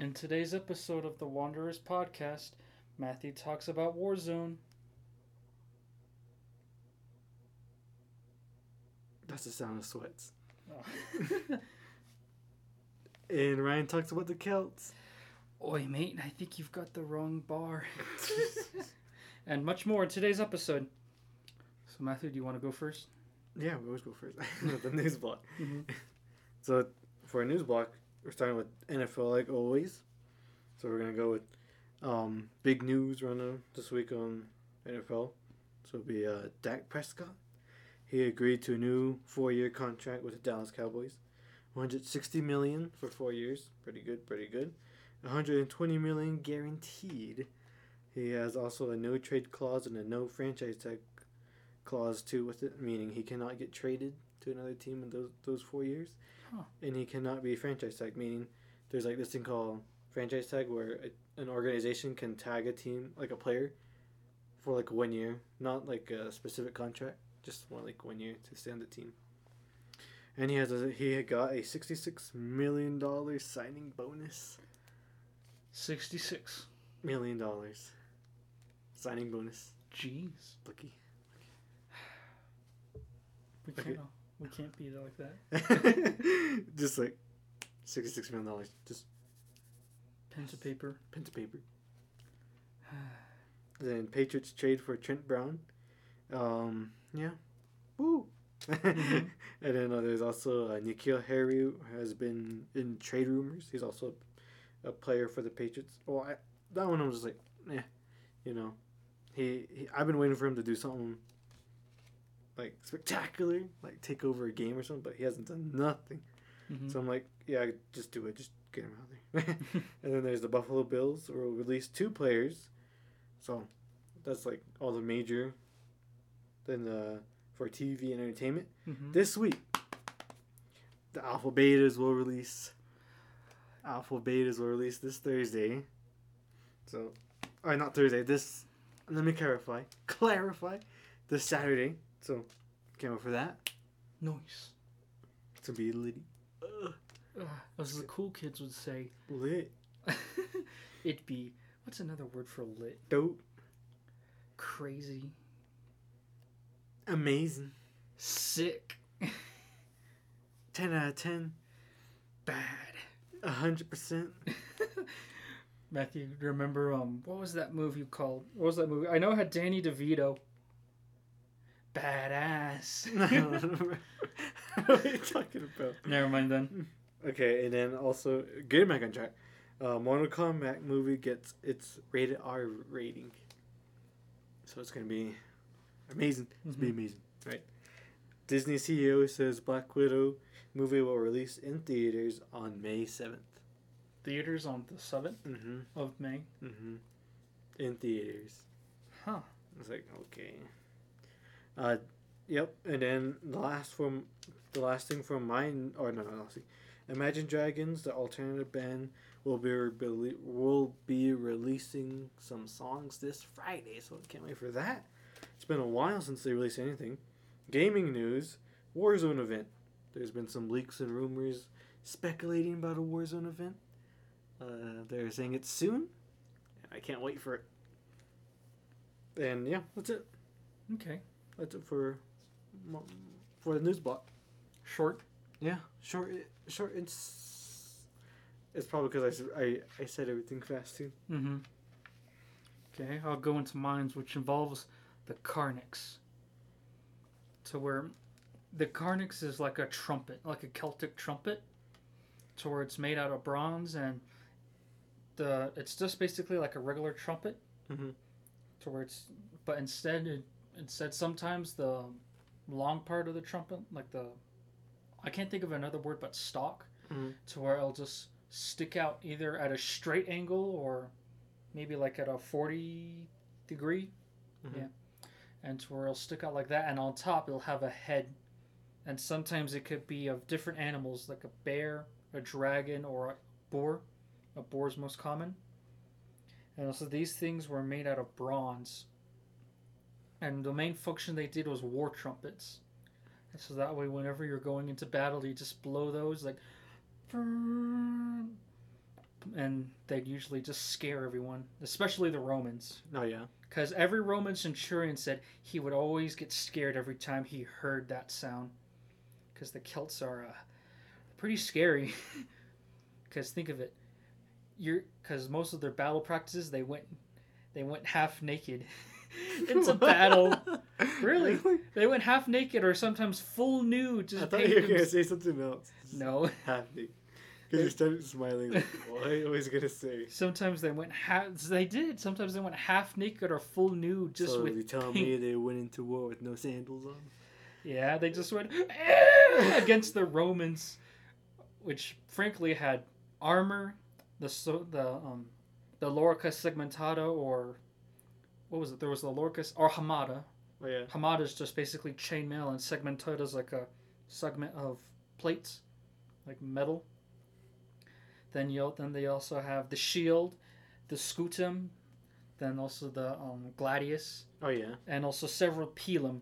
In today's episode of the Wanderers podcast, Matthew talks about Warzone. That's the sound of sweats. Oh. And Ryan talks about the Celts. Oi, mate, I think you've got the wrong bar. and much more in today's episode. So, Matthew, do you want to go first? Yeah, we always go first. the news block. Mhm. So for a news block, we're starting with NFL like always. So we're gonna go with um, big news running this week on NFL. So it'll be uh, Dak Prescott. He agreed to a new four-year contract with the Dallas Cowboys. 160 million for four years. Pretty good, pretty good. 120 million guaranteed. He has also a no trade clause and a no franchise tag clause too with it, meaning he cannot get traded to another team in those those four years, Huh. and he cannot be franchise tag. Meaning, there's like this thing called franchise tag where a, an organization can tag a team like a player for like one year, not like a specific contract, just one like one year to stay on the team. And he has a he had got a sixty six million dollars signing bonus. Sixty six million dollars signing bonus. Jeez. Lucky. We Okay. We can't beat it like that. just like sixty six million dollars. Just Pen to paper. pen to paper. Then Patriots trade for Trent Brown. Um, yeah. Woo. Mhm. and then uh, there's also uh, N'Keal Harry has been in trade rumors. He's also a player for the Patriots. Well, I, that one I was just like, eh, you know, he, he I've been waiting for him to do something like spectacular, like take over a game or something, but he hasn't done nothing. Mhm. So I'm like, yeah, just do it. Just get him out there. and then there's the Buffalo Bills who will release two players. So that's like all the major. Then the for TV and entertainment Mhm. this week, the Alpha Betas will release. Alpha Betas will release this Thursday. So, or not Thursday. This. Let me clarify. Clarify. This Saturday. So, can't wait for that. Nice. To be lit. Ugh, Ugh, as the cool kids would say, lit. it'd be, what's another word for lit? Dope. Crazy. Amazing. Sick. 10 out of 10. Bad. 100%. Matthew, remember um what was that movie called? What was that movie? I know it had Danny DeVito. Badass. what are you talking about? Never mind then. Okay, and then also, good back on track. Uh, Mortal Kombat movie gets its rated R rating. So it's going to be amazing. It's going to be amazing, right? Disney CEO says Black Widow movie will release in theaters on May 7th. Theaters on the seventh Mm-hmm. of May. Mm-hmm. In theaters. Huh. It's like okay. Uh, yep. And then the last from the last thing from mine, or no, no, no. See, Imagine Dragons, the alternative band, will be re- will be releasing some songs this Friday, so I can't wait for that. It's been a while since they released anything. Gaming news: Warzone event. There's been some leaks and rumors speculating about a Warzone event. Uh, they're saying it's soon. I can't wait for it. And yeah, that's it. Okay. That's it for for the news block. Short. Yeah, short, short. It's it's probably because I, I I said everything fast too. Mm-hmm. Okay, I'll go into mines, which involves the Carnyx. To where the Carnyx is like a trumpet, like a Celtic trumpet, to where it's made out of bronze and the it's just basically like a regular trumpet. Mhm. To where it's, but instead, it, instead sometimes the long part of the trumpet, like the, I can't think of another word but stalk, Mhm. to where it'll just stick out either at a straight angle or maybe like at a 40 degree. Mhm. yeah. And to where it'll stick out like that and on top it'll have a head. And sometimes it could be of different animals like a bear a dragon or a boar. A boar is most common. And also these things were made out of bronze and the main function they did was war trumpets and so that way whenever you're going into battle you just blow those like and they'd usually just scare everyone, especially the Romans. Oh yeah. Because every Roman centurion said he would always get scared every time he heard that sound. Because the Celts are uh, pretty scary. Because think of it, you're because most of their battle practices they went they went half naked. it's a battle. Really? They went half naked or sometimes full nude. Just I thought you were painted gonna say something else. no. Happy. Because you started smiling. Like, what I was gonna say. Sometimes they went half. They did. Sometimes they went half naked or full nude, just so with you telling pink- me they went into war with no sandals on? Yeah, they just went against the Romans, which frankly had armor, the so the um, the Lorica segmentata or what was it? There was the Loricus or Hamata. Oh yeah. Hamata is just basically chainmail, and segmentata is like a segment of plates, like metal. Then you then they also have the shield, the scutum, then also the um, gladius Oh yeah. and also several pilum,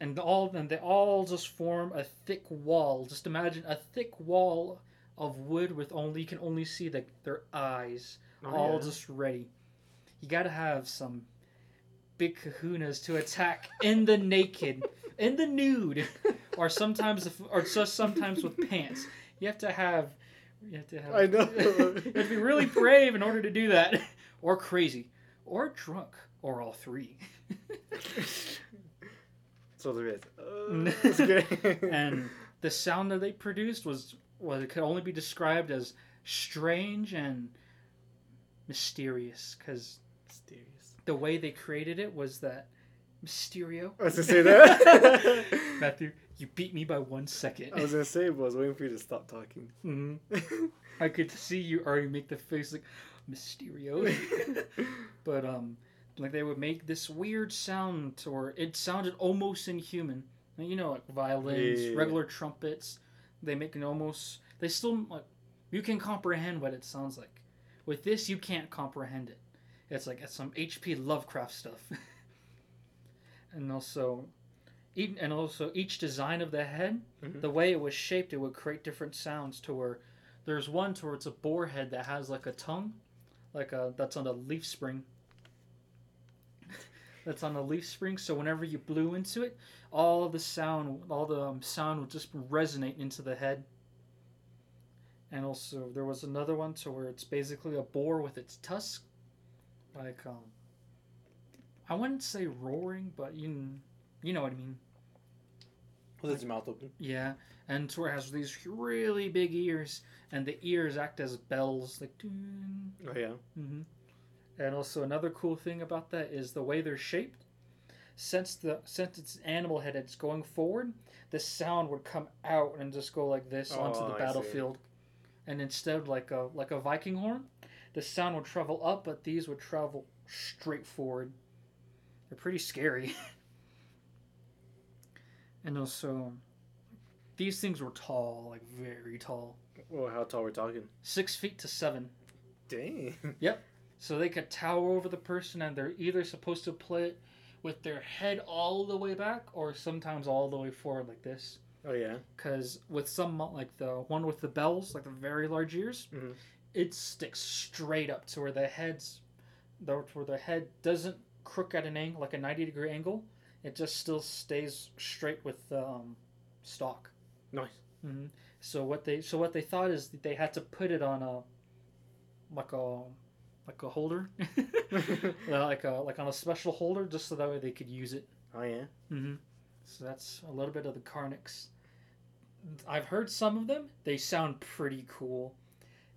and all of them they all just form a thick wall. Just imagine a thick wall of wood with only you can only see the, their eyes, Oh, all yeah. just ready. You gotta have some big kahunas to attack in the naked, in the nude, or sometimes or just sometimes with pants. You have to have. You have to have. I know. you have to be really brave in order to do that, or crazy, or drunk, or all three. so there is. Uh, that's good. and the sound that they produced was was it could only be described as strange and mysterious because mysterious. The way they created it was that Mysterio. I was gonna say that. Matthew, you beat me by one second. I was gonna say, but I was waiting for you to stop talking. Mhm. I could see you already make the face like Mysterio. but um, like they would make this weird sound, or it sounded almost inhuman. You know, like violins, Yeah. regular trumpets. They make an almost. They still like you can comprehend what it sounds like. With this, you can't comprehend it. It's like it's some H.P. Lovecraft stuff. and also, each, and also each design of the head, Mhm. the way it was shaped, it would create different sounds. To where there's one to where it's a boar head that has like a tongue, like a that's on a leaf spring. that's on a leaf spring. So whenever you blew into it, all the sound, all the um, sound would just resonate into the head. And also, there was another one to where it's basically a boar with its tusk, like um. I wouldn't say roaring, but you, you know what I mean. With his mouth open. Yeah, and to where it has these really big ears, and the ears act as bells, like. Oh yeah. Mm-hmm. And also another cool thing about that is the way they're shaped. Since the since it's animal head, it's going forward. The sound would come out and just go like this onto Oh, the I see. battlefield, and instead like a like a Viking horn, the sound would travel up, but these would travel straight forward. They're pretty scary. and also, these things were tall, like very tall, Well, how tall we're talking? six feet to seven. Dang. Yep. So they could tower over the person, and they're either supposed to play it with their head all the way back, or sometimes all the way forward like this. Oh yeah. Because with some, like the one with the bells, like the very large ears, Mhm. It sticks straight up to where the head's, the, where the head doesn't crook at an angle, like a ninety degree angle. It just still stays straight with the um, stalk. Nice. hmm So what they so what they thought is that they had to put it on a like a like a holder, Uh, like a like on a special holder, just so that way they could use it. Oh yeah. hmm So that's a little bit of the Carnyx. I've heard some of them. They sound pretty cool,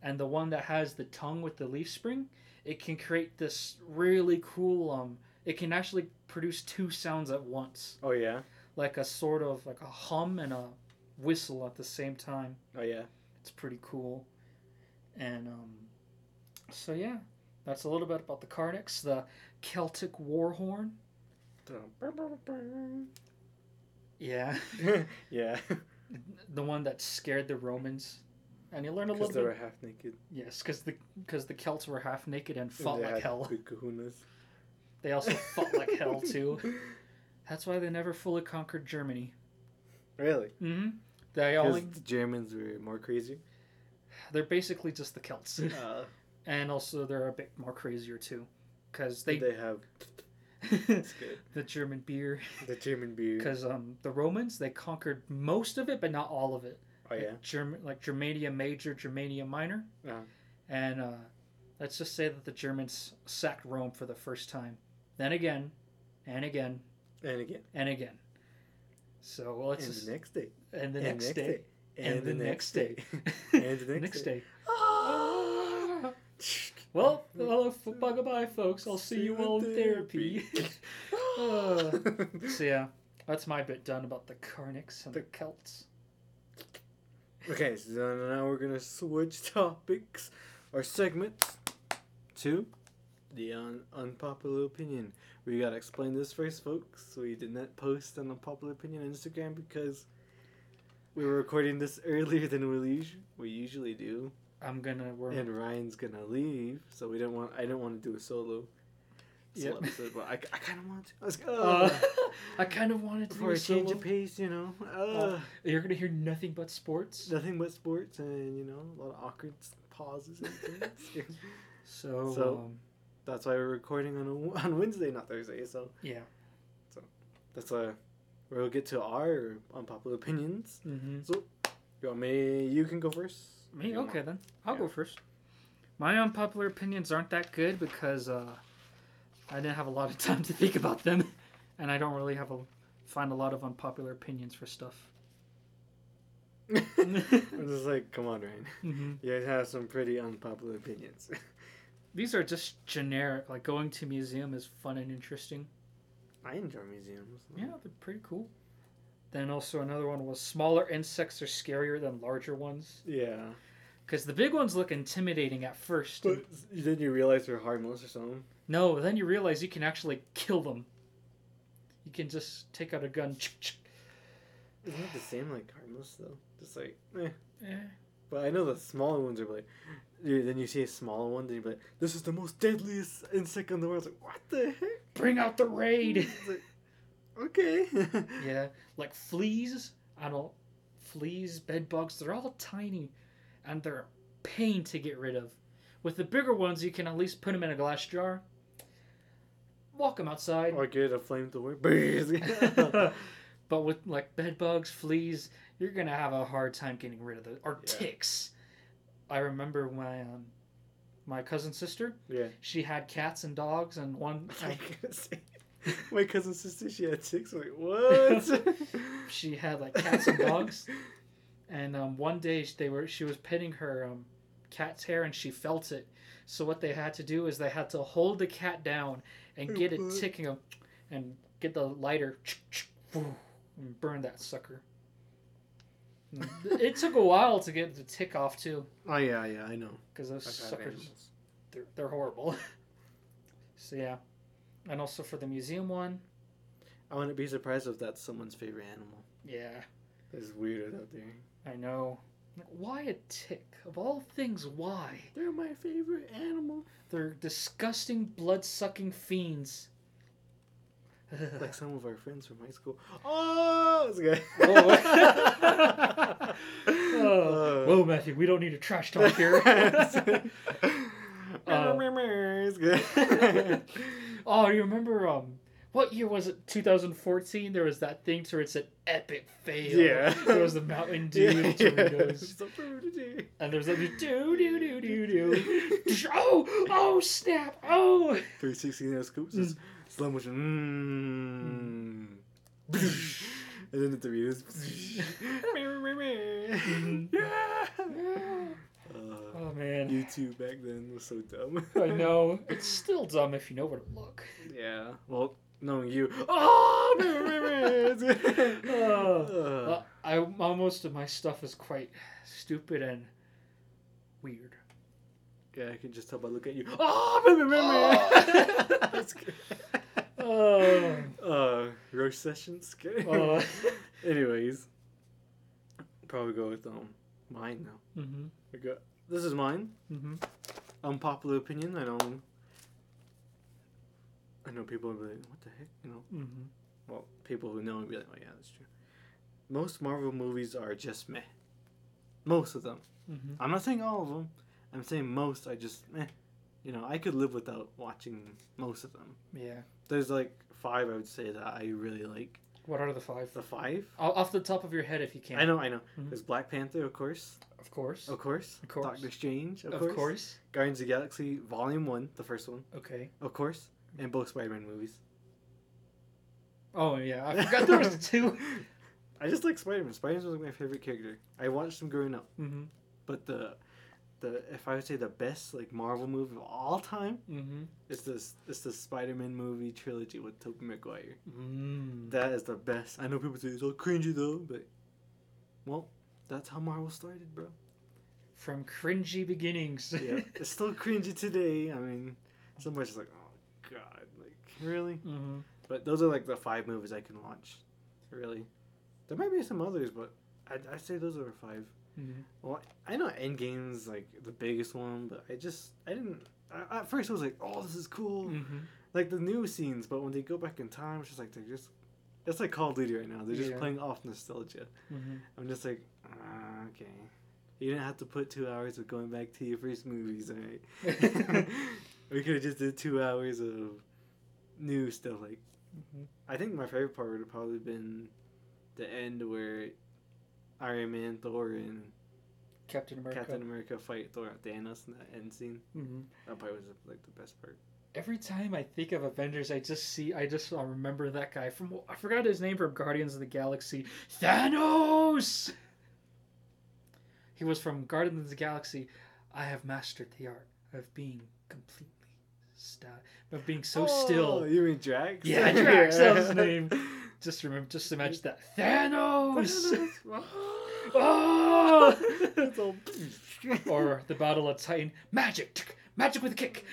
and the one that has the tongue with the leaf spring, it can create this really cool. Um, it can actually produce two sounds at once, Oh yeah. like a sort of like a hum and a whistle at the same time. Oh yeah. It's pretty cool. And um, so yeah, that's a little bit about the Carnyx, the Celtic war horn. Yeah, yeah. the one that scared the Romans. And you learn a Because little they bit. were half naked. Yes, because the because the Celts were half naked and and fought they like had hell. Big kahunas. They also fought like hell too. That's why they never fully conquered Germany. Really? Mm-hmm. They Because only the Germans were more crazy. they're basically just the Celts, Uh, and also they're a bit more crazier too, because they they have it's good. the German beer. The German beer. Because um, the Romans they conquered most of it, but not all of it. Oh yeah. Like, Germ- like Germania Major, Germania Minor, Uh-huh. and uh, let's just say that the Germans sacked Rome for the first time. Then again, and again, And again. and again. So well, let's and just the next day. and the and next day, And, the, next day. and the next day. Ah! Well, hello, f- folks. I'll see you all in therapy. Uh, so yeah, that's my bit done about the Carnyx and the Celts. Okay, so now we're gonna switch topics or segments to the un- unpopular opinion. We gotta explain this first, folks. We did not post an unpopular opinion on Instagram because we were recording this earlier than we us- we usually do, I'm gonna work. and Ryan's gonna leave, so we didn't want. I didn't want to do a solo. Yep. episode, but I, I kind of want to. I was, Uh, uh, I kind of wanted to do for a a change of pace, you know. Uh, You're gonna hear nothing but sports. nothing but sports and you know a lot of awkward pauses and things. So, So- um, that's why we're recording on a, on Wednesday, not Thursday. So yeah. So, that's why we'll get to our unpopular opinions. hmm You want me? You can go first. Me? Okay then. I'll Yeah. go first. My unpopular opinions aren't that good because uh, I didn't have a lot of time to think about them, and I don't really have a find a lot of unpopular opinions for stuff. I'm just like, come on, Ryan. hmm You guys have some pretty unpopular opinions. These are just generic. Like going to museum is fun and interesting. I enjoy museums. Yeah, they're pretty cool. Then also another one was smaller insects are scarier than larger ones Yeah. because the big ones look intimidating at first. But then you realize they're harmless or something. No, then you realize you can actually kill them. You can just take out a gun. Isn't it the same like harmless though? Just like, eh. Eh. But I know the smaller ones are like, then you see a smaller one, then you're like, this is the most deadliest insect in the world. It's like, what the heck? Bring out the raid. Like, okay. yeah, like fleas. I don't. Fleas, bed bugs. They're all tiny, and they're a pain to get rid of. With the bigger ones, you can at least put them in a glass jar. Walk them outside. Or get a flamethrower. but with like bed bugs, fleas, you're gonna have a hard time getting rid of those. Or Yeah. ticks. I remember my um, my cousin's sister. yeah. She had cats and dogs, and one I my cousin's sister, she had ticks. I'm like, what? she had like cats and dogs. And um, one day they were she was petting her um, cat's hair and she felt it. So what they had to do is they had to hold the cat down and get it ticking and, and get the lighter and burn that sucker. it took a while to get the tick off too, Oh yeah, yeah, I know. because those I've suckers they're, they're horrible. so yeah, and also for the museum one, I wouldn't be surprised if that's someone's favorite animal. yeah, There's weirdos out there. I know. Why a tick? Of all things, why? They're my favorite animal. They're disgusting, blood sucking fiends. like some of our friends from high school. Oh, it's good. oh. Whoa, Matthew, we don't need a trash talk here. Uh, it's good. oh, you remember um what year was it? 2014. There was that thing where it's an epic fail. Yeah. There was the Mountain Dew Doritos, So pretty. and there was like do do do do do. Oh oh snap! Oh. 360 no scoops is slow motion. Mm. and then the Doritos. yeah. Uh, Oh man. YouTube back then was so dumb. I know. It's still dumb if you know where to look. Yeah. Well, knowing you. Oh, Uh, uh, I uh, most of my stuff is quite stupid and weird. yeah, I can just tell by looking at you. Oh, That's good. Oh. Uh, roast sessions. Uh, Anyways, probably go with um mine now. mhm. I got this is mine. Mhm. Unpopular opinion. I don't know. I know people will be like, "What the heck?" You know. Mhm. Well, people who know will be like, "Oh yeah, that's true." Most Marvel movies are just meh. Most of them. Mm-hmm. I'm not saying all of them. I'm saying most. I just, eh, you know, I could live without watching most of them. Yeah. There's like five I would say that I really like. What are the five? The five? Off the top of your head, if you can. I know, I know. Mhm. There's Black Panther, of course, Of course. of course. Of course. Doctor Strange, of, Of course. course. Guardians of the Galaxy Volume One, the first one, Okay. of course, and both Spider-Man movies. Oh yeah, I forgot there was two. I just like Spider-Man. Spider-Man was like my favorite character. I watched him growing up, Mm-hmm. but the, the if I would say the best like Marvel movie of all time, Mm-hmm. it's this it's the Spider-Man movie trilogy with Tobey Maguire. Mm. That is the best. I know people say it's all cringy though, but well, that's how Marvel started, bro. From cringy beginnings. Yeah, it's still cringy today. I mean, somebody's just like, oh like really. mm-hmm. But those are like the five movies I can watch. Really, there might be some others, but I I say those are five. Mm-hmm. Well, I know Endgame's like the biggest one, but I just I didn't. I, at first, I was like, "Oh, this is cool," Mm-hmm. like the new scenes. But when they go back in time, it's just like they're just. It's like Call of Duty right now. They're just Yeah. playing off nostalgia. Mm-hmm. I'm just like, ah, okay. You didn't have to put two hours of going back to your first movies, alright? we could have just did two hours of new stuff. Like, Mhm. I think my favorite part would have probably been the end where Iron Man, Thor, and Captain America. Captain America fight Thor Thanos in that end scene. Mm-hmm. That part was like the best part. Every time I think of Avengers, I just see, I just uh, remember that guy from, I forgot his name from Guardians of the Galaxy. Thanos! He was from Guardians of the Galaxy. I have mastered the art of being completely still, of being so still. Oh, You mean Drax? Yeah, Drax, that was his name. Just remember, just imagine that. Thanos! oh! Or the Battle of Titan. Magic! Magic with a kick!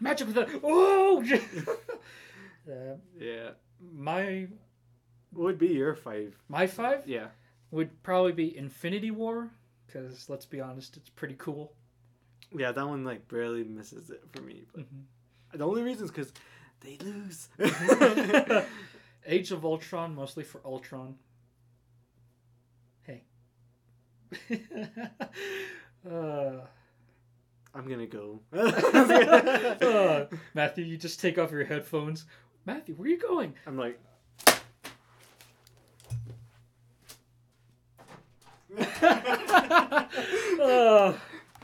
Magic with a. Oh! uh, yeah. my would be your five? my five Yeah. would probably be Infinity War, because let's be honest, it's pretty cool. Yeah, that one like barely misses it for me. But Mhm. The only reason is because they lose. Age of Ultron, mostly for Ultron. Hey. uh, I'm gonna go. uh, Matthew, you just take off your headphones. Matthew, where are you going? I'm like. Uh,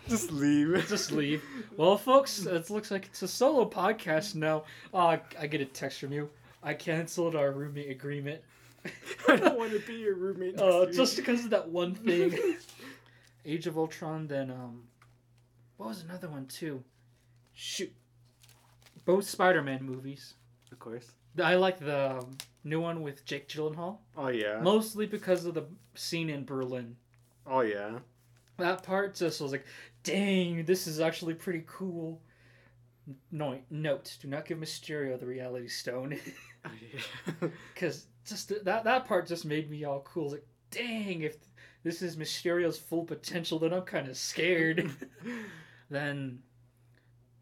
Just leave. just leave. Well, folks, it looks like it's a solo podcast now. Uh, I get a text from you. I canceled our roommate agreement. I don't want to be your roommate. Uh, just because of that one thing. Age of Ultron, then um, what was another one too? Shoot, both Spider-Man movies. Of course. I like the um, new one with Jake Gyllenhaal, Oh yeah. mostly because of the scene in Berlin. Oh yeah. That part just was like, dang, this is actually pretty cool. No, note: Do not give Mysterio the Reality Stone, because just that that part just made me all cool. Like, dang, if this is Mysterio's full potential, then I'm kind of scared. then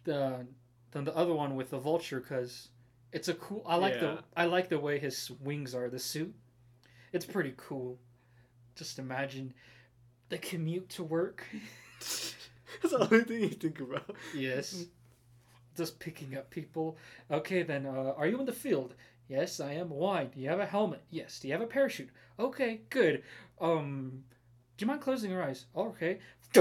the then the other one with the Vulture, because it's a cool. I like Yeah. the I like the way his wings are. The suit, it's pretty cool. Just imagine the commute to work. That's the only thing you think about. Yes. Just picking up people. Okay, then, uh, are you in the field? Yes, I am. Why? Do you have a helmet? Yes. Do you have a parachute? Okay, good. Um, do you mind closing your eyes? Okay.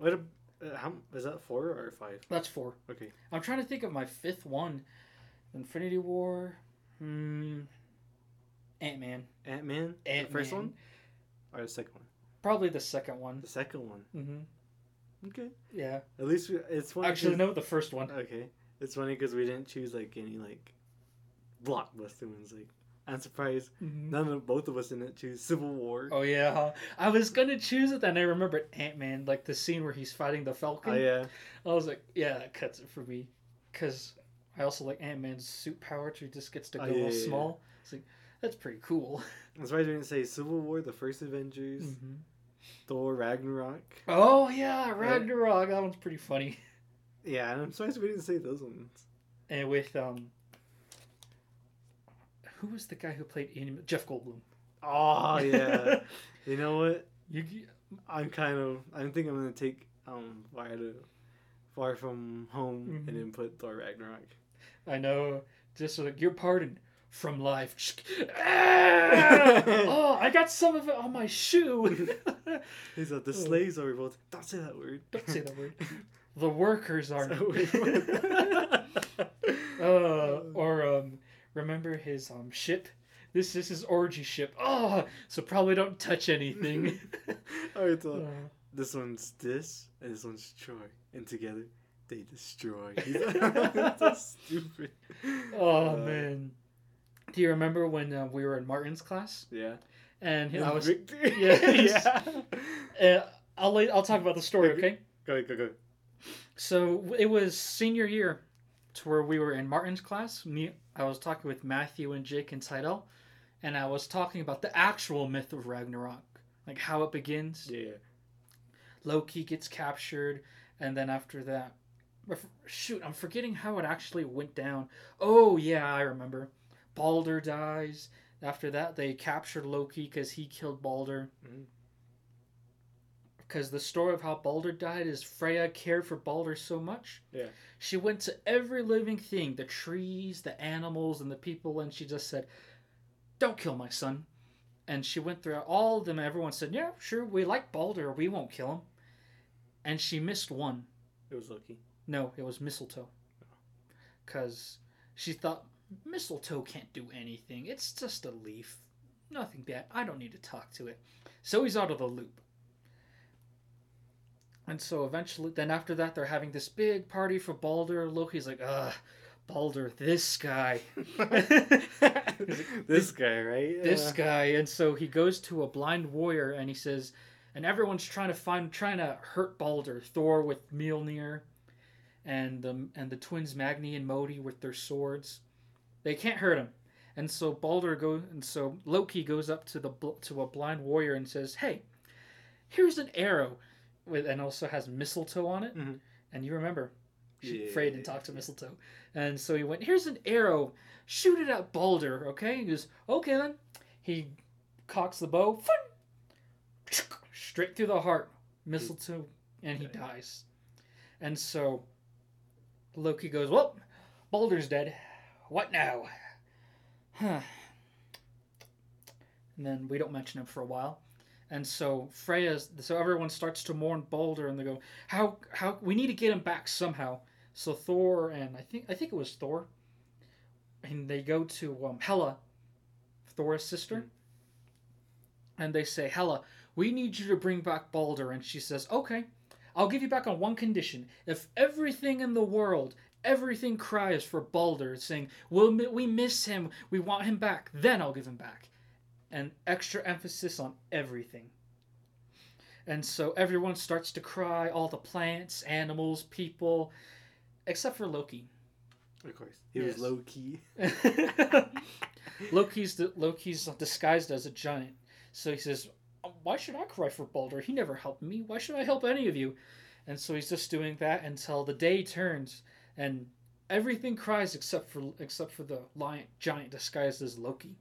What? A, uh, how is that four or five? That's four. Okay. I'm trying to think of my fifth one. Infinity War. Hmm. Ant Man. Ant Man. Ant The first one or the second one? Probably the second one. The second one. Mm-hmm. Okay. Yeah. At least we, it's funny. Actually, no, the first one. Okay. It's funny because we didn't choose like any like blockbuster ones. Like I'm surprised Mhm. none of both of us didn't choose Civil War. Oh yeah. I was gonna choose it, then I remembered Ant Man, like the scene where he's fighting the Falcon. Oh yeah. I was like, yeah, that cuts it for me, because I also like Ant Man's suit power to just gets to go Oh, yeah, all yeah, yeah. small. It's like that's pretty cool. That's why I didn't say Civil War, the first Avengers, Mhm. Thor, Ragnarok. Oh yeah, Ragnarok. That one's pretty funny. Yeah, and I'm surprised we didn't say those ones. And with um, who was the guy who played? Jeff Goldblum. Oh yeah. you know what? You, I'm kind of. I think I'm gonna take um far to far from home Mhm. and then put Thor Ragnarok. I know. Just like your pardon from life. Oh, I got some of it on my shoe. He's like the Oh. slaves are revolted. Don't say that word. Don't say that word. The workers are. Uh, or um, remember his um ship. This this is his orgy ship. Oh, so probably don't touch anything. Alright, so Uh, this one's this and this one's Troy, and together they destroy. So stupid. oh Uh, man. Do you remember when uh, we were in Martin's class Yeah. and I was? Victor. Yes. yeah. Uh, I'll lay, I'll talk about the story, okay? Go go go. So it was senior year, to where we were in Martin's class. Me, I was talking with Matthew and Jake and Tidal, and I was talking about the actual myth of Ragnarok, like how it begins. Yeah. Loki gets captured, and then after that, shoot, I'm forgetting how it actually went down. Oh yeah, I remember. Balder dies. After that, they captured Loki because he killed Balder. Mm. Because the story of how Balder died is Freya cared for Balder so much. Yeah. She went to every living thing, the trees, the animals, and the people, and she just said, "Don't kill my son." And she went through all of them. Everyone said, "Yeah, sure, we like Balder. We won't kill him." And she missed one. It was Loki. No, it was mistletoe. Because she thought mistletoe can't do anything. It's just a leaf. Nothing bad. I don't need to talk to it. So he's out of the loop. And so eventually, then after that, they're having this big party for Balder. Loki's like, ugh, Balder, this guy. this guy, right? this guy and so he goes to a blind warrior and he says and everyone's trying to find trying to hurt Balder Thor with Mjolnir and the and the twins Magni and Modi with their swords they can't hurt him and so Balder goes and so Loki goes up to the to a blind warrior and says hey here's an arrow with and also has mistletoe on it Mhm. and you remember she Yeah. afraid to talk to mistletoe and so he went here's an arrow shoot it at Balder, okay? He goes, okay then. He cocks the bow, fun, straight through the heart, mistletoe, and he dies. And so Loki goes, well, Balder's dead. What now? Huh. And then we don't mention him for a while. And so Freya's, so everyone starts to mourn Balder, and they go, "How? How? We need to get him back somehow." So Thor and I think I think it was Thor and they go to um, Hela, Thor's sister, and they say, Hela, we need you to bring back Balder. And she says, Okay, I'll give you back on one condition. If everything in the world, everything cries for Balder, saying, we'll, We miss him, we want him back, then I'll give him back. And extra emphasis on everything. And so everyone starts to cry, all the plants, animals, people, except for Loki. Of course. He Yes. was low key. Loki's Loki's disguised as a giant, so he says, um, "Why should I cry for Balder? He never helped me. Why should I help any of you?" And so he's just doing that until the day turns, and everything cries except for except for the lion giant disguised as Loki.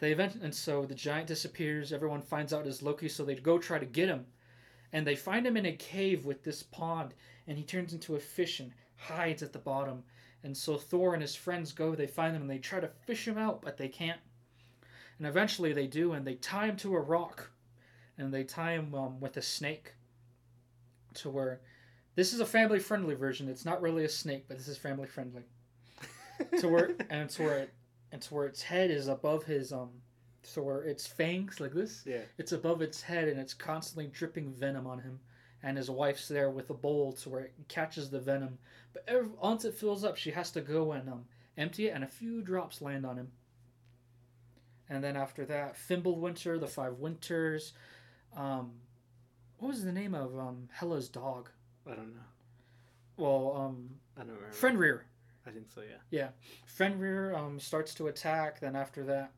They event and so the giant disappears. Everyone finds out it's Loki, so they go try to get him, and they find him in a cave with this pond, and he turns into a fish and hides at the bottom. And so Thor and his friends go, they find him, and they try to fish him out, but they can't. And eventually they do, and they tie him to a rock. And they tie him um, with a snake. To where. This is a family friendly version. It's not really a snake, but this is family friendly. To where. And it's where. It, and to where its head is above his. um. So where its fangs, like this, Yeah. it's above its head, and it's constantly dripping venom on him. And his wife's there with a bowl to where it catches the venom. But every, once it fills up, she has to go and um, empty it, and a few drops land on him. And then after that, Fimbulwinter, the Five Winters. Um, what was the name of um, Hela's dog? I don't know. Well, um, I don't remember. Fenrir. I think so, yeah. Fenrir um, starts to attack. Then after that,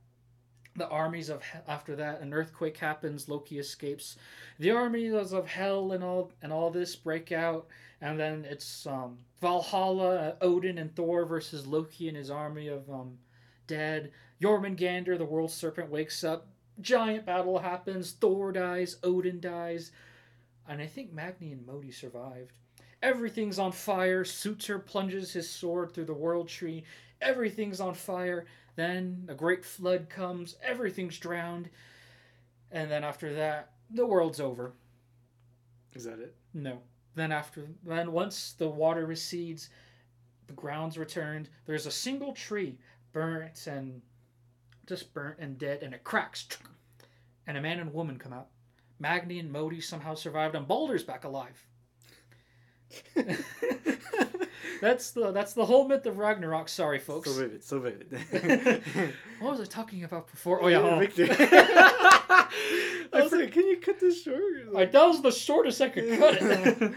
the armies of after that, an earthquake happens. Loki escapes. The armies of hell and all and all this break out, and then it's um, Valhalla, uh, Odin and Thor versus Loki and his army of um, dead. Jormungandr, the world serpent, wakes up, giant battle happens. Thor dies, Odin dies, and I think Magni and Modi survived. Everything's on fire. Sutur plunges his sword through the world tree. Everything's on fire. Then a great flood comes. Everything's drowned. And then after that, the world's over. Is that it? No. Then after then once the water recedes, the ground's returned. There's a single tree burnt and just burnt and dead, and it cracks. And a man and woman come out. Magni and Modi somehow survived, and Baldur's back alive. that's the that's the whole myth of Ragnarok. Sorry, folks. So vivid, so vivid. what was I talking about before? Oh yeah, oh. Victor. I was like, can you cut this short? Like, that was the shortest I could cut it.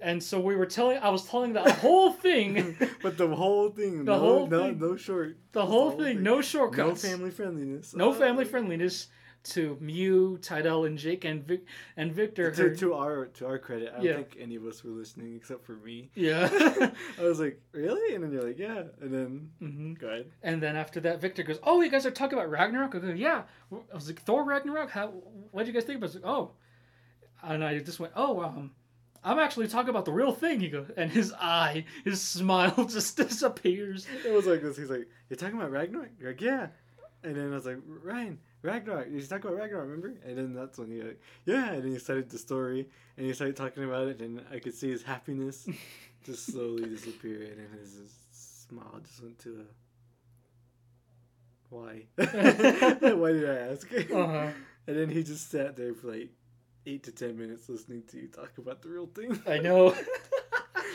and so we were telling, I was telling that whole thing, but the whole thing, The no, whole no, thing. no short, the Just whole thing, no no shortcuts, family friendliness, no Uh, family friendliness to Mew, Tidal, and Jake, and Vic, and Victor. To, to our to our credit, I don't Yeah. think any of us were listening except for me. yeah. I was like, really? And then you're like, yeah. And then hmm go ahead. And then after that, Victor goes, "Oh, you guys are talking about Ragnarok?" I go, "Yeah." I was like, "Thor Ragnarok? How? What did you guys think?" about? I was like, "Oh," and I just went, "Oh, um, I'm actually talking about the real thing." He goes, and his eye, his smile just disappears. It was like this. He's like, you're talking about Ragnarok? You're like, yeah. And then I was like, Ryan, Ragnarok. You talking about Ragnarok, remember? And then that's when he like, yeah. And then he started the story, and he started talking about it, and I could see his happiness just slowly disappear, and then his, his smile just went to a. Why? Why did I ask? Uh-huh. And then he just sat there for like eight to ten minutes listening to you talk about the real thing. I know.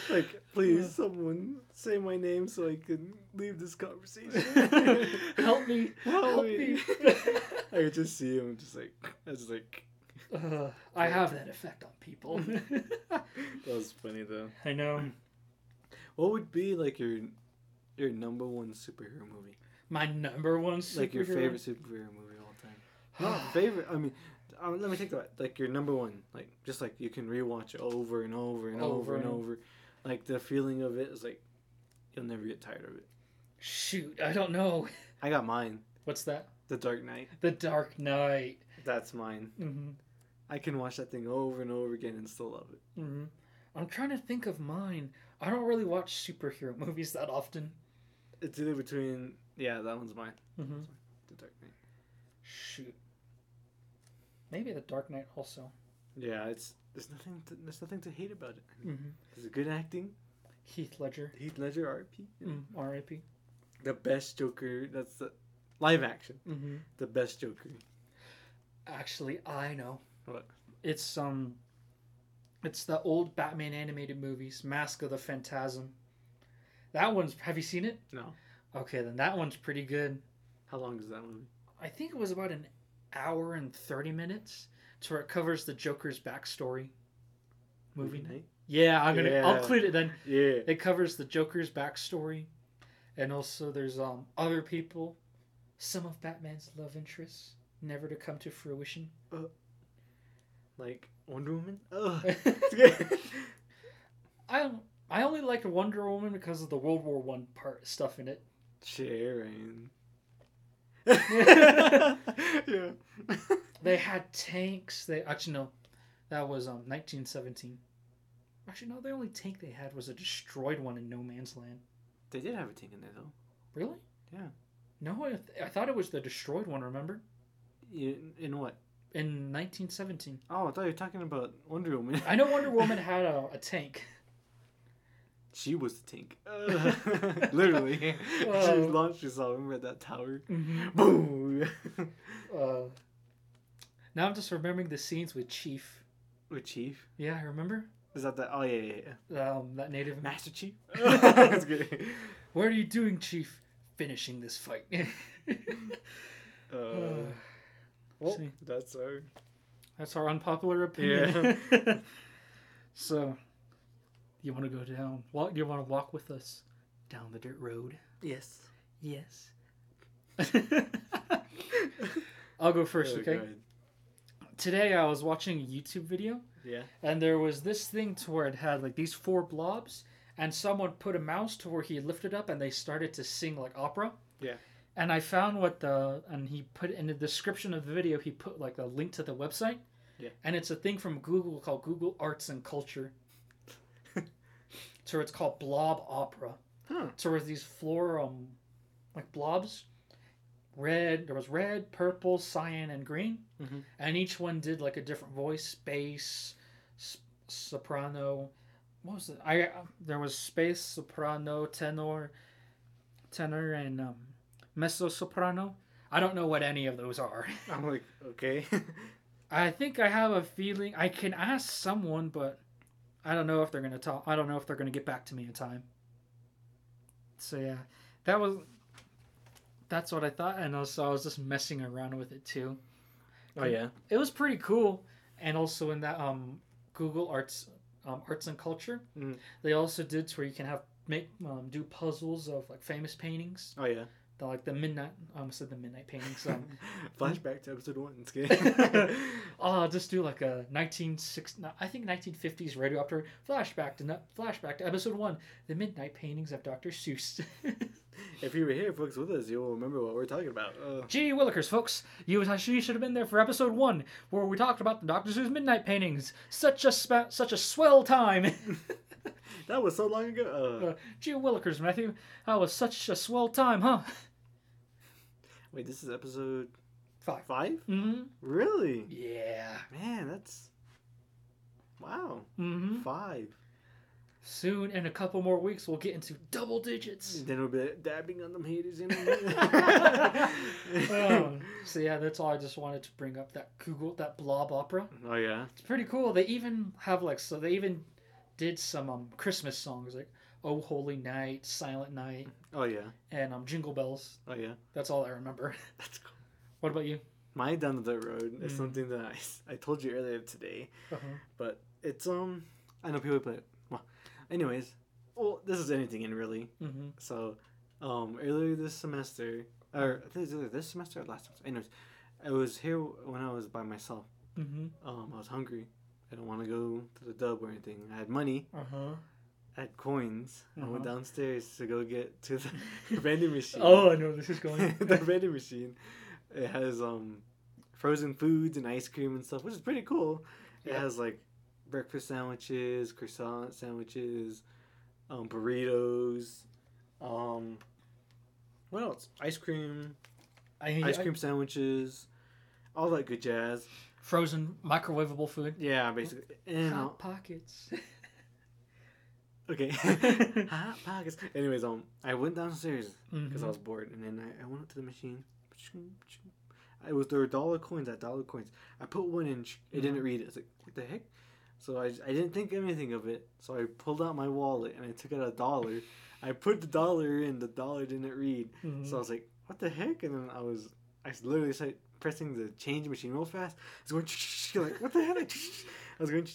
like, please, someone say my name so I can leave this conversation. Help me. Help Help me. me. I could just see him just like, I was like, Uh, I have that effect on people. that was funny though. I know. What would be like your your number one superhero movie? My number one superhero. Like your favorite superhero movie of all time? Not favorite. I mean, um, let me take that. Like your number one. Like just like you can rewatch it over and over and over, Over and and- over. Like the feeling of it is like you'll never get tired of it. Shoot, I don't know. I got mine. What's that? The Dark Knight. The Dark Knight. That's mine. hmm I can watch that thing over and over again and still love it. hmm I'm trying to think of mine. I don't really watch superhero movies that often. It's either between yeah, that one's mine. hmm The Dark Knight. Shoot. Maybe The Dark Knight also. Yeah, it's there's nothing to, there's nothing to hate about it. hmm There's good acting. Heath Ledger. Heath Ledger, R.P. Mm, R.I.P. The best Joker. That's the live action. hmm The best Joker. Actually, I know. What? It's um, it's the old Batman animated movies, Mask of the Phantasm. That one's. Have you seen it? No. Okay, then that one's pretty good. How long is that movie? I think it was about an hour and thirty minutes, to where it covers the Joker's backstory. Movie night. Yeah, I'm gonna. I'll include it then. Yeah. It covers the Joker's backstory, and also there's um other people, some of Batman's love interests, never to come to fruition. Like Wonder Woman. Ugh. I I only liked Wonder Woman because of the World War One part stuff in it. Sharon. yeah. They had tanks. They actually no, that was um 1917. Actually no, the only tank they had was a destroyed one in No Man's Land. They did have a tank in there though. Really? Yeah. No, I, th- I thought it was the destroyed one. Remember? In, in what? In 1917. Oh, I thought you were talking about Wonder Woman. I know Wonder Woman had a, a tank. She was the tank. Ugh. Literally. she Oh. launched herself. At that tower? Mhm. Boom! Uh, now I'm just remembering the scenes with Chief. With Chief? Yeah, I remember Is that the. Oh, yeah, yeah, yeah. um, that native. Master Chief? That's good. What are you doing, Chief? Finishing this fight. Uh, well, See. that's our. That's our unpopular opinion. so, you want to go down? Walk? You want to walk with us down the dirt road? Yes. Yes. I'll go first, Oh, okay? Today I was watching a YouTube video, Yeah. and there was this thing to where it had like these four blobs, and someone put a mouse to where he lifted up, and they started to sing like opera. Yeah. and I found what the and he put in the description of the video. He put like a link to the website. Yeah. And it's a thing from Google called Google Arts and Culture. so it's called Blob Opera. Huh. So with these floor um like blobs, red. There was red, purple, cyan, and green, Mhm. and each one did like a different voice, bass, s- soprano. What was it? I uh, there was space, soprano, tenor, tenor, and um, mezzo soprano. I don't know what any of those are. I'm like, okay. I think I have a feeling I can ask someone, but I don't know if they're gonna talk. I don't know if they're gonna get back to me in time. So yeah, that was that's what I thought, and also I was just messing around with it too. Oh yeah. It was pretty cool, and also in that um Google Arts um, Arts and Culture, Mhm. they also did to where you can have make um, do puzzles of like famous paintings, Oh yeah. The, like the midnight. I almost said the midnight paintings. Um, Flashback to episode one. It's good. oh, just do like a 1960, I think 1950s radio opera flashback to flashback to episode one, the midnight paintings of Dr. Seuss. if you were here, folks, with us, you'll remember what we're talking about. Uh, Gee Willikers, folks, you you should have been there for episode one, where we talked about the Dr. Seuss midnight paintings. Such a spa- such a swell time. that was so long ago. Uh, uh, gee Willikers, Matthew, that was such a swell time, huh? wait, this is episode Five. five? Mm-hmm. Really? Yeah. Man, that's wow. Mm-hmm. Five. Soon, in a couple more weeks, we'll get into double digits. And Then we'll be dabbing on them haters. You know? so yeah, that's all. I just wanted to bring up that Google that Blob Opera. oh yeah. It's pretty cool. They even have like so they even did some um Christmas songs like "Oh Holy Night," "Silent Night," Oh yeah. and um "Jingle Bells." Oh yeah. That's all I remember. That's cool. What about you? My down the road is Mm. something that I, I told you earlier today, Uh-huh. but it's um I know people play it. Well, anyways, well this is anything in really. Mm-hmm. So, um, earlier this semester, or I think it was either this semester or last semester. Anyways, I was here when I was by myself. Mm-hmm. Um, I was hungry. I don't want to go to the dub or anything. I had money. Uh huh. I had coins. I went Uh-huh. downstairs to go get to the vending machine. Oh, I know this is going. To the vending machine. It has um, frozen foods and ice cream and stuff, which is pretty cool. It Yeah. has like breakfast sandwiches, croissant sandwiches, um, burritos, um, what else? Ice cream, I, ice I- cream sandwiches, all that good jazz. Frozen microwavable food. Yeah, basically. And uh, Hot pockets. okay, hot pockets. Anyways, um, I went downstairs because I Mhm. was bored, and then I, I went up to the machine. It was there were dollar coins at dollar coins. I put one in. It didn't read it. I was like, what the heck? So I, I didn't think anything of it. So I pulled out my wallet and I took out a dollar. I put the dollar in. The dollar didn't read. Mhm. So I was like, what the heck? And then I was I literally started pressing the change machine real fast. I was going like, what the heck? I was going.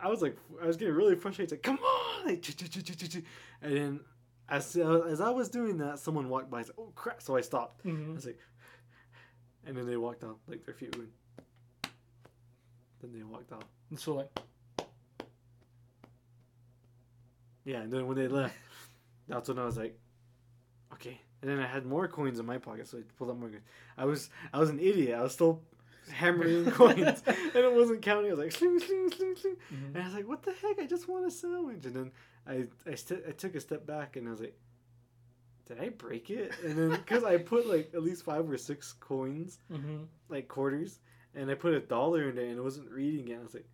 I was like, I was getting really frustrated. Like, come on! And then as as I was doing that, someone walked by. I oh crap! So I stopped. I Mhm. was like, and then they walked off. Like their feet went. Then they walked off. And so like, Yeah, and then when they left, that's when I was like, okay. And then I had more coins in my pocket, so I pulled out more coins. I was I was an idiot. I was still hammering coins, and it wasn't counting. I was like, sling, sling, sling, sling. mhm. and I was like, what the heck? I just want a sandwich. And then I I, st- I took a step back, and I was like, did I break it? And then because I put like at least five or six coins, Mhm. like quarters, and I put a dollar in there, and it wasn't reading it. I was like.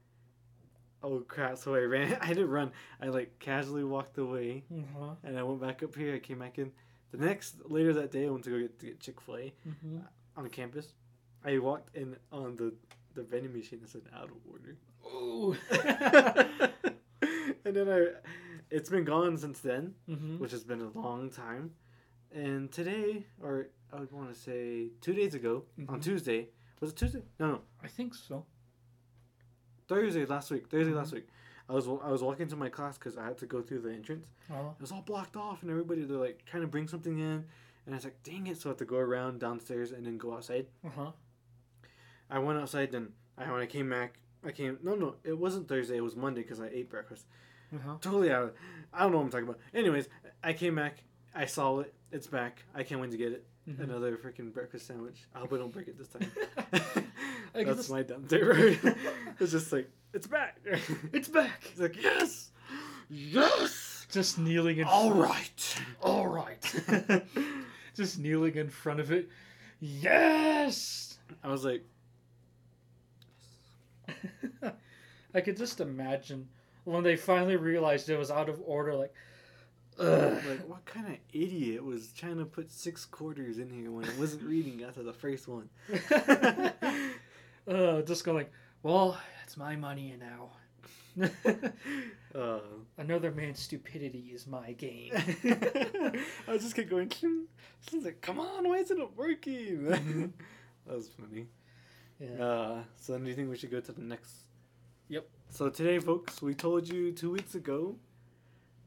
Oh crap! So I ran. I didn't run. I like casually walked away, Mhm. and I went back up here. I came back in. The next later that day, I went to go get, to get Chick Fil A Mhm. on campus. I walked in on the the vending machine and said out of order. Ooh. and then I, it's been gone since then, Mhm. which has been a long time. And today, or I would want to say two days ago, on Mhm. Tuesday, was it Tuesday? No, no, I think so. Thursday last week. Thursday last week. I was I was walking to my class because I had to go through the entrance. Oh. It was all blocked off, and everybody they're like trying to bring something in, and I was like, dang it! So I had to go around downstairs and then go outside. Uh huh. I went outside, then I when I came back, I came. No, no, it wasn't Thursday. It was Monday because I ate breakfast. Uh huh. Totally out. Of, I don't know what I'm talking about. Anyways, I came back. I saw it. It's back. I can't wait to get it. Mhm. Another freaking breakfast sandwich. I hope I don't break it this time. That's my downside. it's just like it's back. it's back. It's like yes, yes. Just kneeling in. All right. All right. Just kneeling in front of it. Yes. I was like, I could just imagine when they finally realized it was out of order. Like, ugh. like what kind of idiot was trying to put six quarters in here when it wasn't reading after the first one? uh, just going like, well, it's my money now. Uh, Another man's stupidity is my game. I was just kept going. Like, come on, why isn't it working? Mhm. that was funny. yeah. Uh, so then do you think we should go to the next? Yep. So today, folks, we told you two weeks ago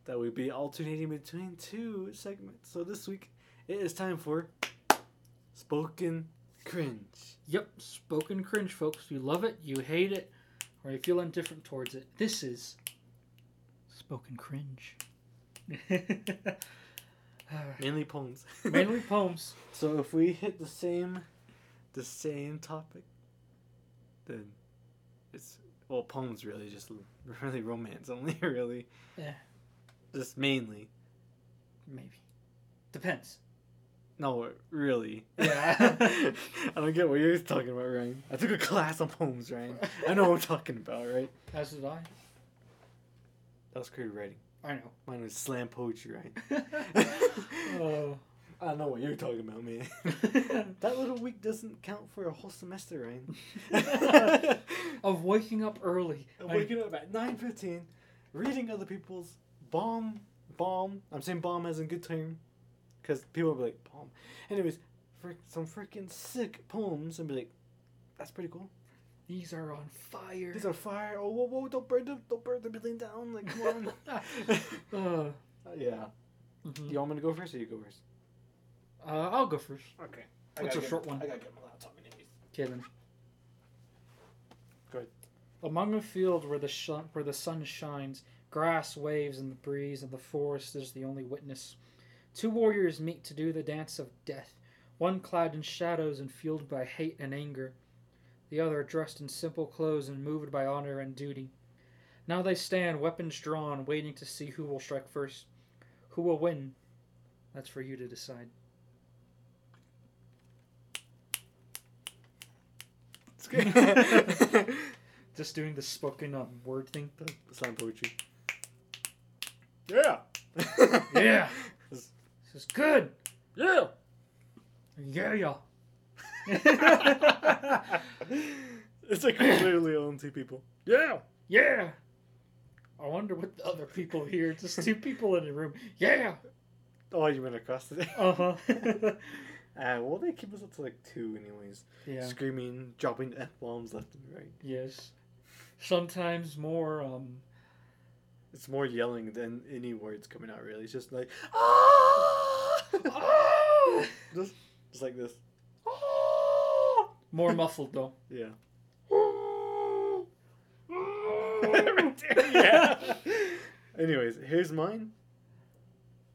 that we'd be alternating between two segments. So this week, it is time for spoken cringe. Yep, spoken cringe, folks. You love it, you hate it, or you feel indifferent towards it. This is spoken cringe. Mainly poems. Mainly poems. So if we hit the same, the same topic, then it's well poems really just really romance only really. Yeah. Just mainly. Maybe. Depends. No, really. Yeah. I don't get what you're talking about, Ryan. I took a class on poems, Ryan. I know what I'm talking about, right? As did I. That was creative writing. I know. Mine was slam poetry, Ryan. oh. I don't know what you're talking about, man. that little week doesn't count for a whole semester, Ryan. of waking up early. I'm waking up at 9.15, reading other people's bomb, bomb, I'm saying bomb as in good term, because people will be like, bomb. Anyways, for some freaking sick poems and be like, that's pretty cool. These are on fire. These are fire. Oh, whoa, whoa, don't burn the, don't burn the building down. Like, come on. uh, yeah. mhm. You want me to go first or you go first? uh, I'll go first. Okay. It's a short one. I gotta get my laptop anyways. Kidding. Go ahead. Among a field where the sh- where the sun shines, grass waves in the breeze, and the forest is the only witness. Two warriors meet to do the dance of death, one clad in shadows and fueled by hate and anger, the other dressed in simple clothes and moved by honor and duty. Now they stand, weapons drawn, waiting to see who will strike first. Who will win? That's for you to decide. It's good. Just doing the spoken um, word thing. Slam poetry. Yeah. Yeah. This- is good. yeah. Yeah, yeah. it's like literally own two people. Yeah. Yeah. I wonder what the other people hear. Just two people in the room. Yeah. Oh, you went across the Uh huh. Uh, well, they keep us up to like two, anyways. yeah. Screaming, dropping f bombs left and right. Yes. Sometimes more. Um. It's more yelling than any words coming out. Really, it's just like ah, ah! just, just like this. Ah! More muffled though. Yeah. Yeah. Anyways, here's mine.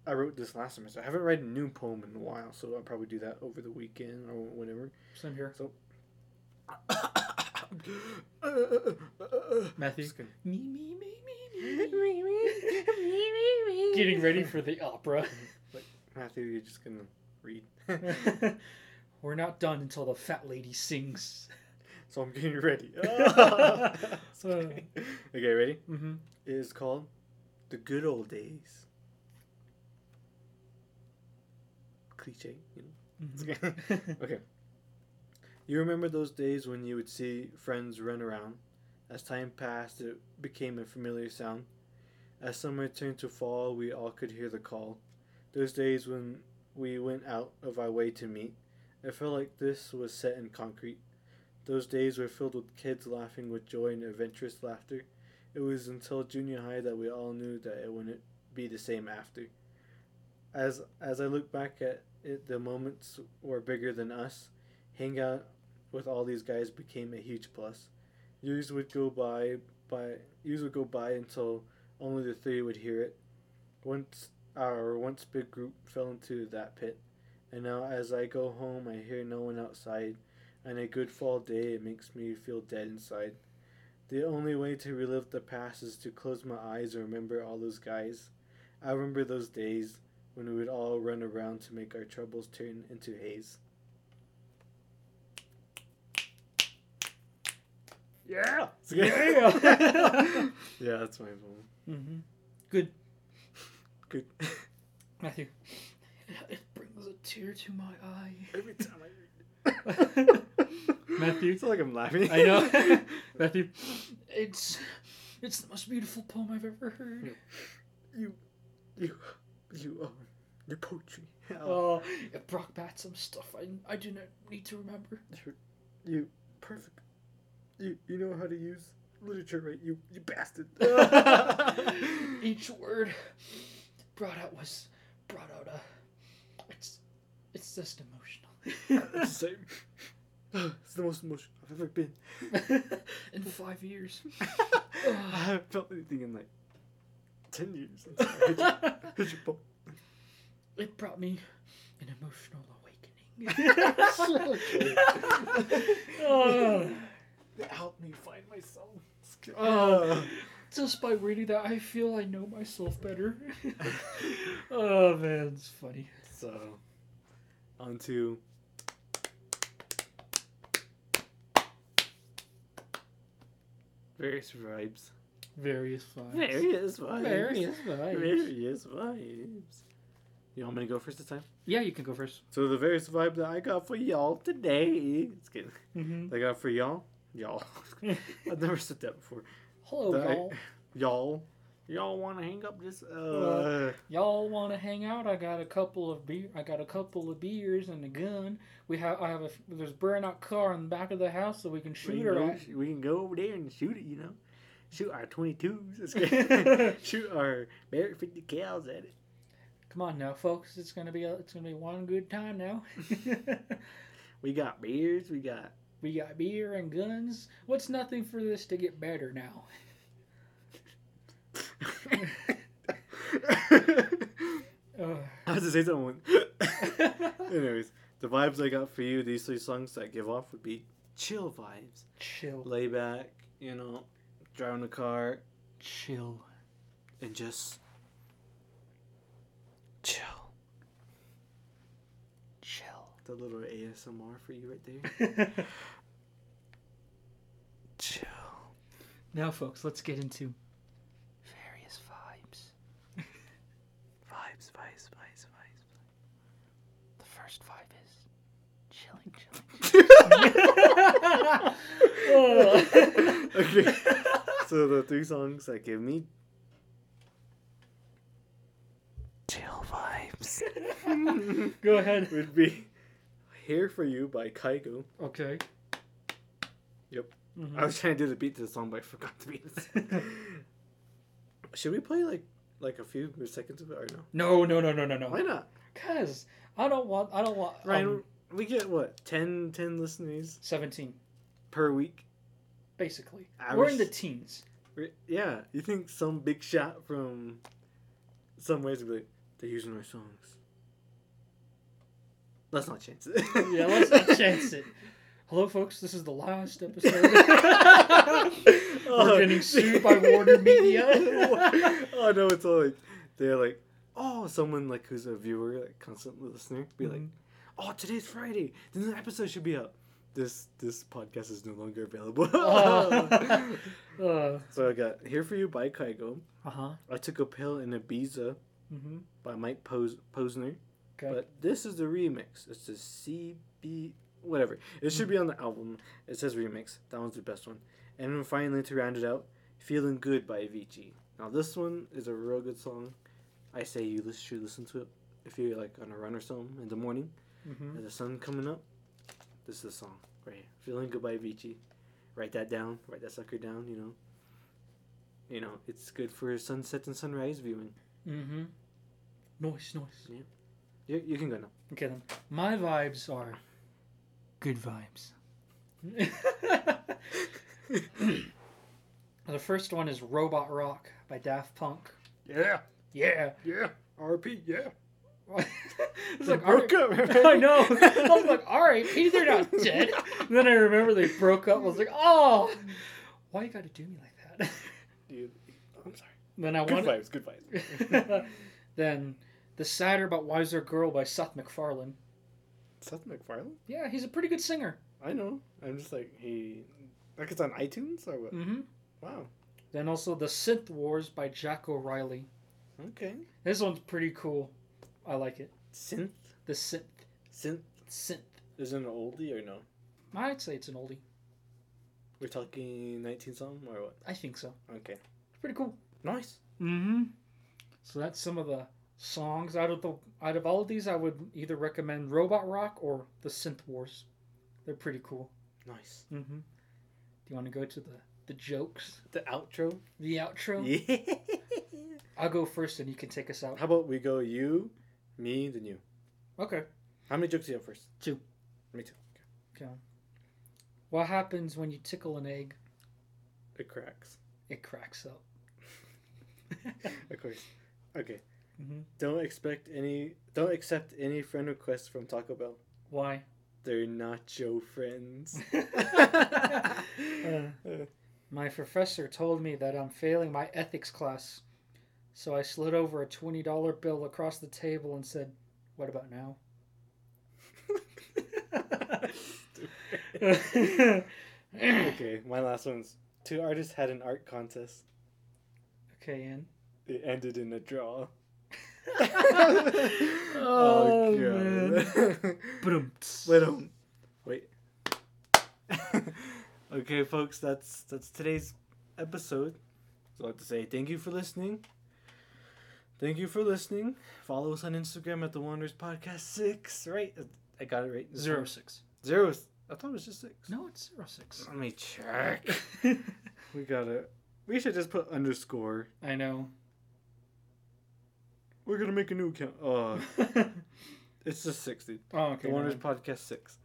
I wrote this last semester. I haven't read a new poem in a while, so I'll probably do that over the weekend or whenever. Same here. Matthew. Just gonna- Me, me, me, me, me. me. Getting ready for the opera. But Matthew, you're just gonna read. We're not done until the fat lady sings. so I'm getting ready. Uh. okay, ready? Mm-hmm. It is called The Good Old Days. Cliche, you know. Mm-hmm. Okay. You remember those days when you would see friends run around? As time passed, it became a familiar sound. As summer turned to fall, we all could hear the call. Those days when we went out of our way to meet, it felt like this was set in concrete. Those days were filled with kids laughing with joy and adventurous laughter. It was until junior high that we all knew that it wouldn't be the same after. As as I look back at it, the moments were bigger than us. Hang out with all these guys became a huge plus. Years would go by by years would go by until only the three would hear it. Once our once big group fell into that pit. And now, as I go home, I hear no one outside. And a good fall day, it makes me feel dead inside. The only way to relive the past is to close my eyes and remember all those guys. I remember those days when we would all run around to make our troubles turn into haze. Yeah! Yeah! yeah, that's my poem. mm-hmm. Good. Good. Matthew. It brings a tear to my eye. Every time I read it. Matthew. It's like I'm laughing. I know. Matthew. It's it's the most beautiful poem I've ever heard. You, you, you, um, your poetry. Oh, it brought back some stuff I, I do not need to remember. You, perfect. You, you know how to use literature, right? You, you bastard. Each word brought out was brought out a. It's it's just emotional. It's the same. It's the most emotional I've ever been. In five years. I haven't felt anything in like ten years. heard your- heard your. It brought me an emotional awakening. Oh. It helped me find myself. Oh. Just by reading that, I feel I know myself better. oh man, it's funny. So, on to various vibes. Various vibes. Various vibes. Various vibes. Various vibes. You want me to go first this time? Yeah, you can go first. So the various vibe that I got for y'all today. It's kidding. Mm-hmm. I got for y'all. Y'all. I've never said that before. Hello, I- y'all. Y'all. Y'all want to hang up this? Uh, Y'all want to hang out? I got a couple of beer. I got a couple of beers and a gun. We have. I have a. There's a burnout car in the back of the house, so we can we, shoot can her go, at. we can go over there and shoot it. You know, shoot our twenty twos. shoot our Barrett fifty cals at it. Come on now, folks. It's gonna be. A, it's gonna be one good time now. We got beers. We got we got beer and guns. What's nothing for this to get better now? Uh, I was to say something. Anyways, the vibes I got for you, these three songs that I give off would be chill vibes. chill, Lay back, you know, driving the car chill. and just chill. Chill. The little ASMR for you right there. chill. now, folks, let's get into various vibes. Vibes, vibes, vibes, vibes. The first vibe is chilling, chilling. Oh. okay. So the three songs that give me chill vibes Go ahead. would be Here for You by Kygo. Okay. Yep. Mhm. I was trying to do the beat to the song, but I forgot the beat. Should we play like like a few seconds of it or no? No, no, no, no, no, no. Why not? Cause I don't want. I don't want. Ryan, um, we get what 10, 10 listeners Seventeen, per week. basically. We're in the teens. Yeah, you think some big shot from some ways would be like, they're using our songs. Let's not chance it. Yeah, let's not chance it. Hello, folks. This is the last episode. We're getting sued by Warner Media. oh no, it's all like they're like, oh, someone like who's a viewer, like constant listener, be like, Mhm. oh, today's Friday, then the episode should be up. This this podcast is no longer available. uh uh so I got here for you by Kygo. huh. I took a pill in Ibiza Mm-hmm. by Mike Pos- Posner. Okay. But this is the remix. It's the Seeb whatever. It should be on the album. It says remix. That one's the best one. And then finally to round it out, Feeling Good by Avicii. Now this one is a real good song. I say you should listen to it if you're like on a run or something in the morning Mm-hmm. and the sun coming up. This is the song right here. Feeling Good by Avicii. Write that down. Write that sucker down. You know. You know it's good for sunset and sunrise viewing. Mm-hmm. Noise, noise. You, you can go now. Okay then. My vibes are good vibes. the first one is Robot Rock by Daft Punk. Yeah. Yeah. Yeah. RP, yeah. it's They like broke "Alright." up. I know. I was like, all right, P, they're not dead. And then I remember they broke up. I was like, oh, why you got to do me like that? Dude, I'm sorry. then I Good wanted. vibes, good vibes. then the sadder but wiser girl by Seth MacFarlane. Seth MacFarlane? Yeah, he's a pretty good singer. I know. I'm just like, he. Like it's on iTunes or what? hmm Wow. Then also the Synth Wars by Jack O'Reilly. Okay. This one's pretty cool. I like it. Synth? The synth. Synth? Synth. Is it an oldie or no? I'd say it's an oldie. We're talking 19 something or what? I think so. Okay. It's pretty cool. Nice. Mm-hmm. So that's some of the songs out of the out of all of these. I would either recommend Robot Rock or the Synth Wars. They're pretty cool. Nice. Mm-hmm. Do you want to go to the the jokes, The outro? the outro? Yeah. I'll go first, and you can take us out. How about we go you, me, then you? Okay. How many jokes do you have first? Two. Me too. Okay. What happens when you tickle an egg? It cracks. It cracks up. Of course. Okay. Hmm Don't expect any. Don't accept any friend requests from Taco Bell. Why? They're not your friends. Uh, My professor told me that I'm failing my ethics class. So I slid over a $20 bill across the table and said, What about now? okay, okay, my last one's two artists had an art contest. Okay, Ian. It ended in a draw. Oh, God. Ba-dum-ts. Wait, um, wait. okay, folks, that's that's today's episode. So I have to say thank you for listening. Thank you for listening. Follow us on Instagram at the Wanderers Podcast Six. Right, I got it right. Zero six. Zero. I thought it was just six. No, it's zero six. Let me check. We got it. We should just put underscore. I know. We're gonna make a new account. Uh, it's just six, dude. oh, okay. the mind. Podcast Six.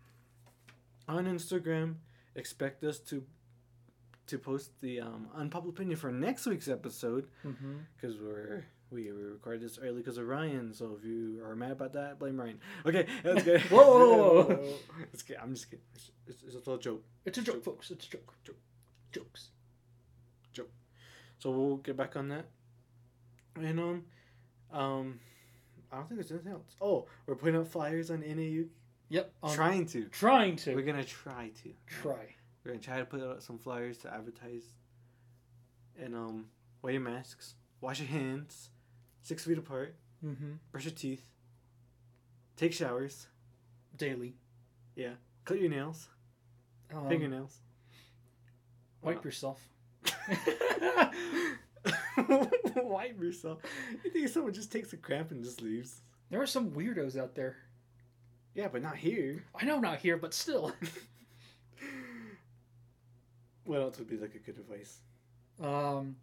On Instagram, expect us to to post the um, unpopular opinion for next week's episode because we're we, we recorded this early because of Ryan. So if you are mad about that, blame Ryan. Okay, that's good. Whoa, whoa, whoa. It's good. I'm just kidding. It's, it's, it's a joke. It's a joke, folks. It's a joke. Joke. Jokes. Joke. So we'll get back on that. And um, um, I don't think there's anything else. Oh, we're putting up flyers on NAU. Yep. on- trying to. trying to. We're gonna try to. Try. We're gonna try to put out some flyers to advertise. And um, wear your masks, wash your hands, six feet apart, Mm-hmm. brush your teeth, take showers, Daily. Yeah. Cut your nails, Um, fingernails. Wipe yourself. Wipe yourself. You think someone just takes a crap and just leaves? There are some weirdos out there. Yeah, but not here. I know not here, but still. What else would be like a good advice? Um,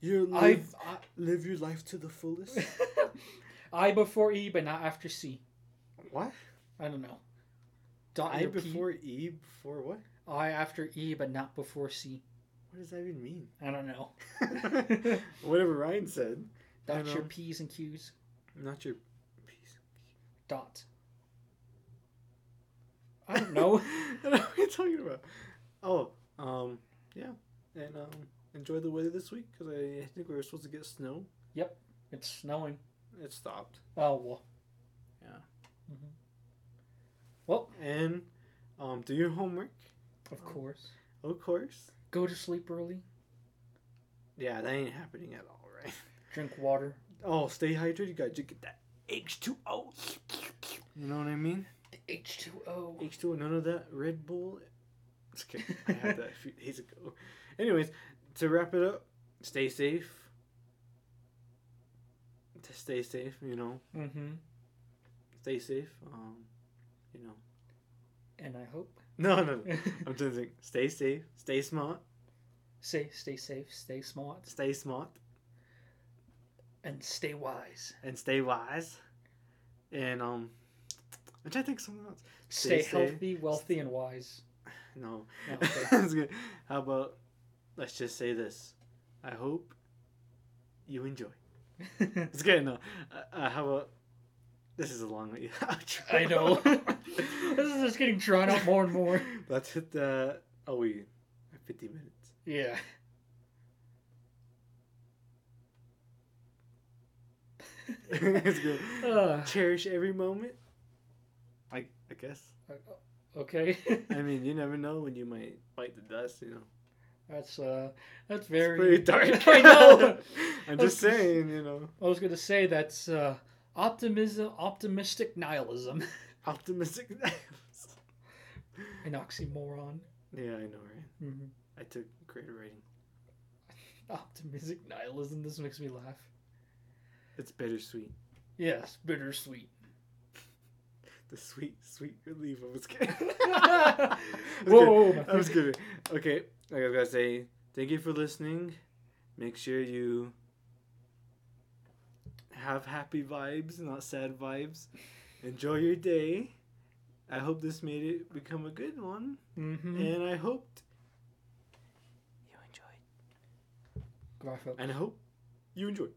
You live, I've live your life to the fullest. I before E, but not after C. what? I don't know. Dot I before E before what? I after E, but not before C. What does that even mean? I don't know. Whatever Ryan said. Dot your know. P's and Q's. Not your piece. Dot. I don't know. I don't know what you're talking about. Oh, um, yeah, and um, enjoy the weather this week because I, think we were supposed to get snow. Yep, it's snowing. It stopped. Oh well. Yeah. Mhm. Well, And um, do your homework, of course. of course. Go to sleep early. Yeah, that ain't happening at all, right? Drink water. Oh, stay hydrated. You gotta get that H two O. You know what I mean? The H two O. H two O. None of that Red Bull. Just kidding. I had that a few days ago. Anyways, to wrap it up, stay safe. To stay safe, you know. Mm-hmm. Stay safe. Um, you know. And I hope. No, no, no. I'm just saying, stay safe, stay smart, Say, stay safe, stay smart, stay smart, and stay wise. and stay wise. And um, which I'm trying to think of something else. Stay, Stay safe. healthy, wealthy, and wise. No. No, okay. That's good. How about let's just say this. I hope you enjoy. It's good. No, uh, uh, how about this is a long outro. I know. this is just getting drawn out more and more. Let's hit the. Oh, we fifty minutes. Yeah. it's good. Uh, Cherish every moment. I I guess. okay. I mean, you never know when you might bite the dust. You know. That's uh, that's It's very pretty dark. I know. I'm just saying, you know, I was gonna say that's uh, optimism, optimistic nihilism, optimistic. nihilism. an oxymoron. yeah, I know, right? hmm I took creative writing. Optimistic nihilism. This makes me laugh. It's bittersweet. Yes, bittersweet. The sweet, sweet relief. I was kidding. Whoa, That was good. Okay, like I was gonna say, thank you for listening. Make sure you have happy vibes, not sad vibes. Enjoy your day. I hope this made it become a good one, Mm-hmm. and I hoped you enjoyed. And I hope you enjoyed.